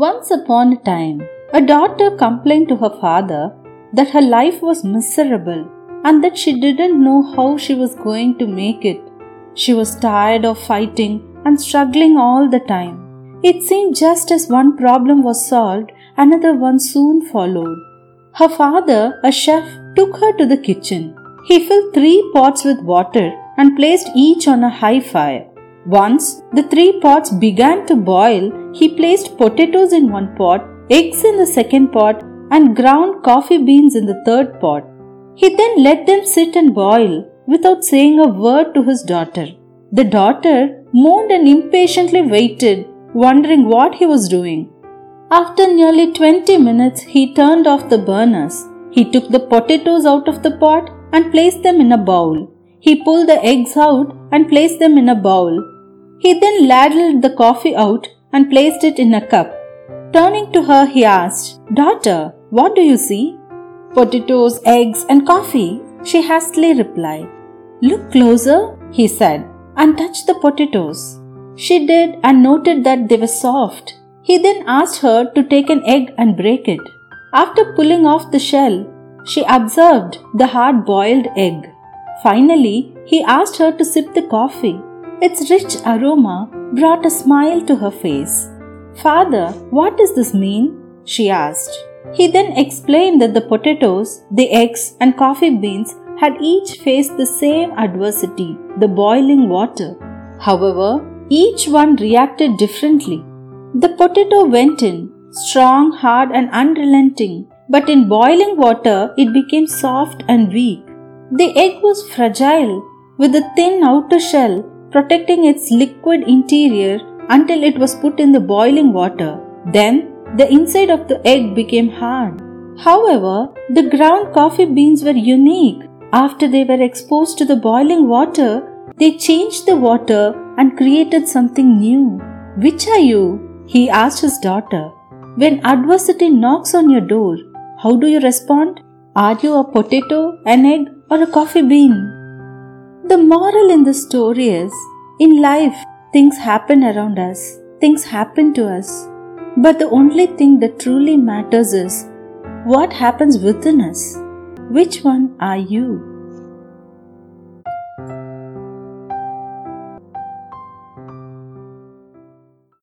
Once upon a time, a daughter complained to her father that her life was miserable and that she didn't know how she was going to make it. She was tired of fighting and struggling all the time. It seemed just as one problem was solved, another one soon followed. Her father, a chef, took her to the kitchen. He filled three pots with water and placed each on a high fire. Once the three pots began to boil, he placed potatoes in one pot, eggs in the second pot, and ground coffee beans in the third pot. He then let them sit and boil without saying a word to his daughter. The daughter moaned and impatiently waited, wondering what he was doing. After nearly 20 minutes, he turned off the burners. He took the potatoes out of the pot and placed them in a bowl. He pulled the eggs out and placed them in a bowl. He then ladled the coffee out and placed it in a cup. Turning to her, he asked, Daughter, what do you see? Potatoes, eggs, and coffee, she hastily replied. Look closer, he said, and touch the potatoes. She did and noted that they were soft. He then asked her to take an egg and break it. After pulling off the shell, she observed the hard boiled egg. Finally, he asked her to sip the coffee. Its rich aroma brought a smile to her face. Father, what does this mean? she asked. He then explained that the potatoes, the eggs, and coffee beans had each faced the same adversity, the boiling water. However, each one reacted differently. The potato went in, strong, hard, and unrelenting, but in boiling water it became soft and weak. The egg was fragile, with a thin outer shell protecting its liquid interior until it was put in the boiling water. Then the inside of the egg became hard. However, the ground coffee beans were unique. After they were exposed to the boiling water, they changed the water and created something new. Which are you? He asked his daughter. When adversity knocks on your door, how do you respond? Are you a potato, an egg, or a coffee bean? The moral in the story is in life, things happen around us, things happen to us. But the only thing that truly matters is what happens within us. Which one are you?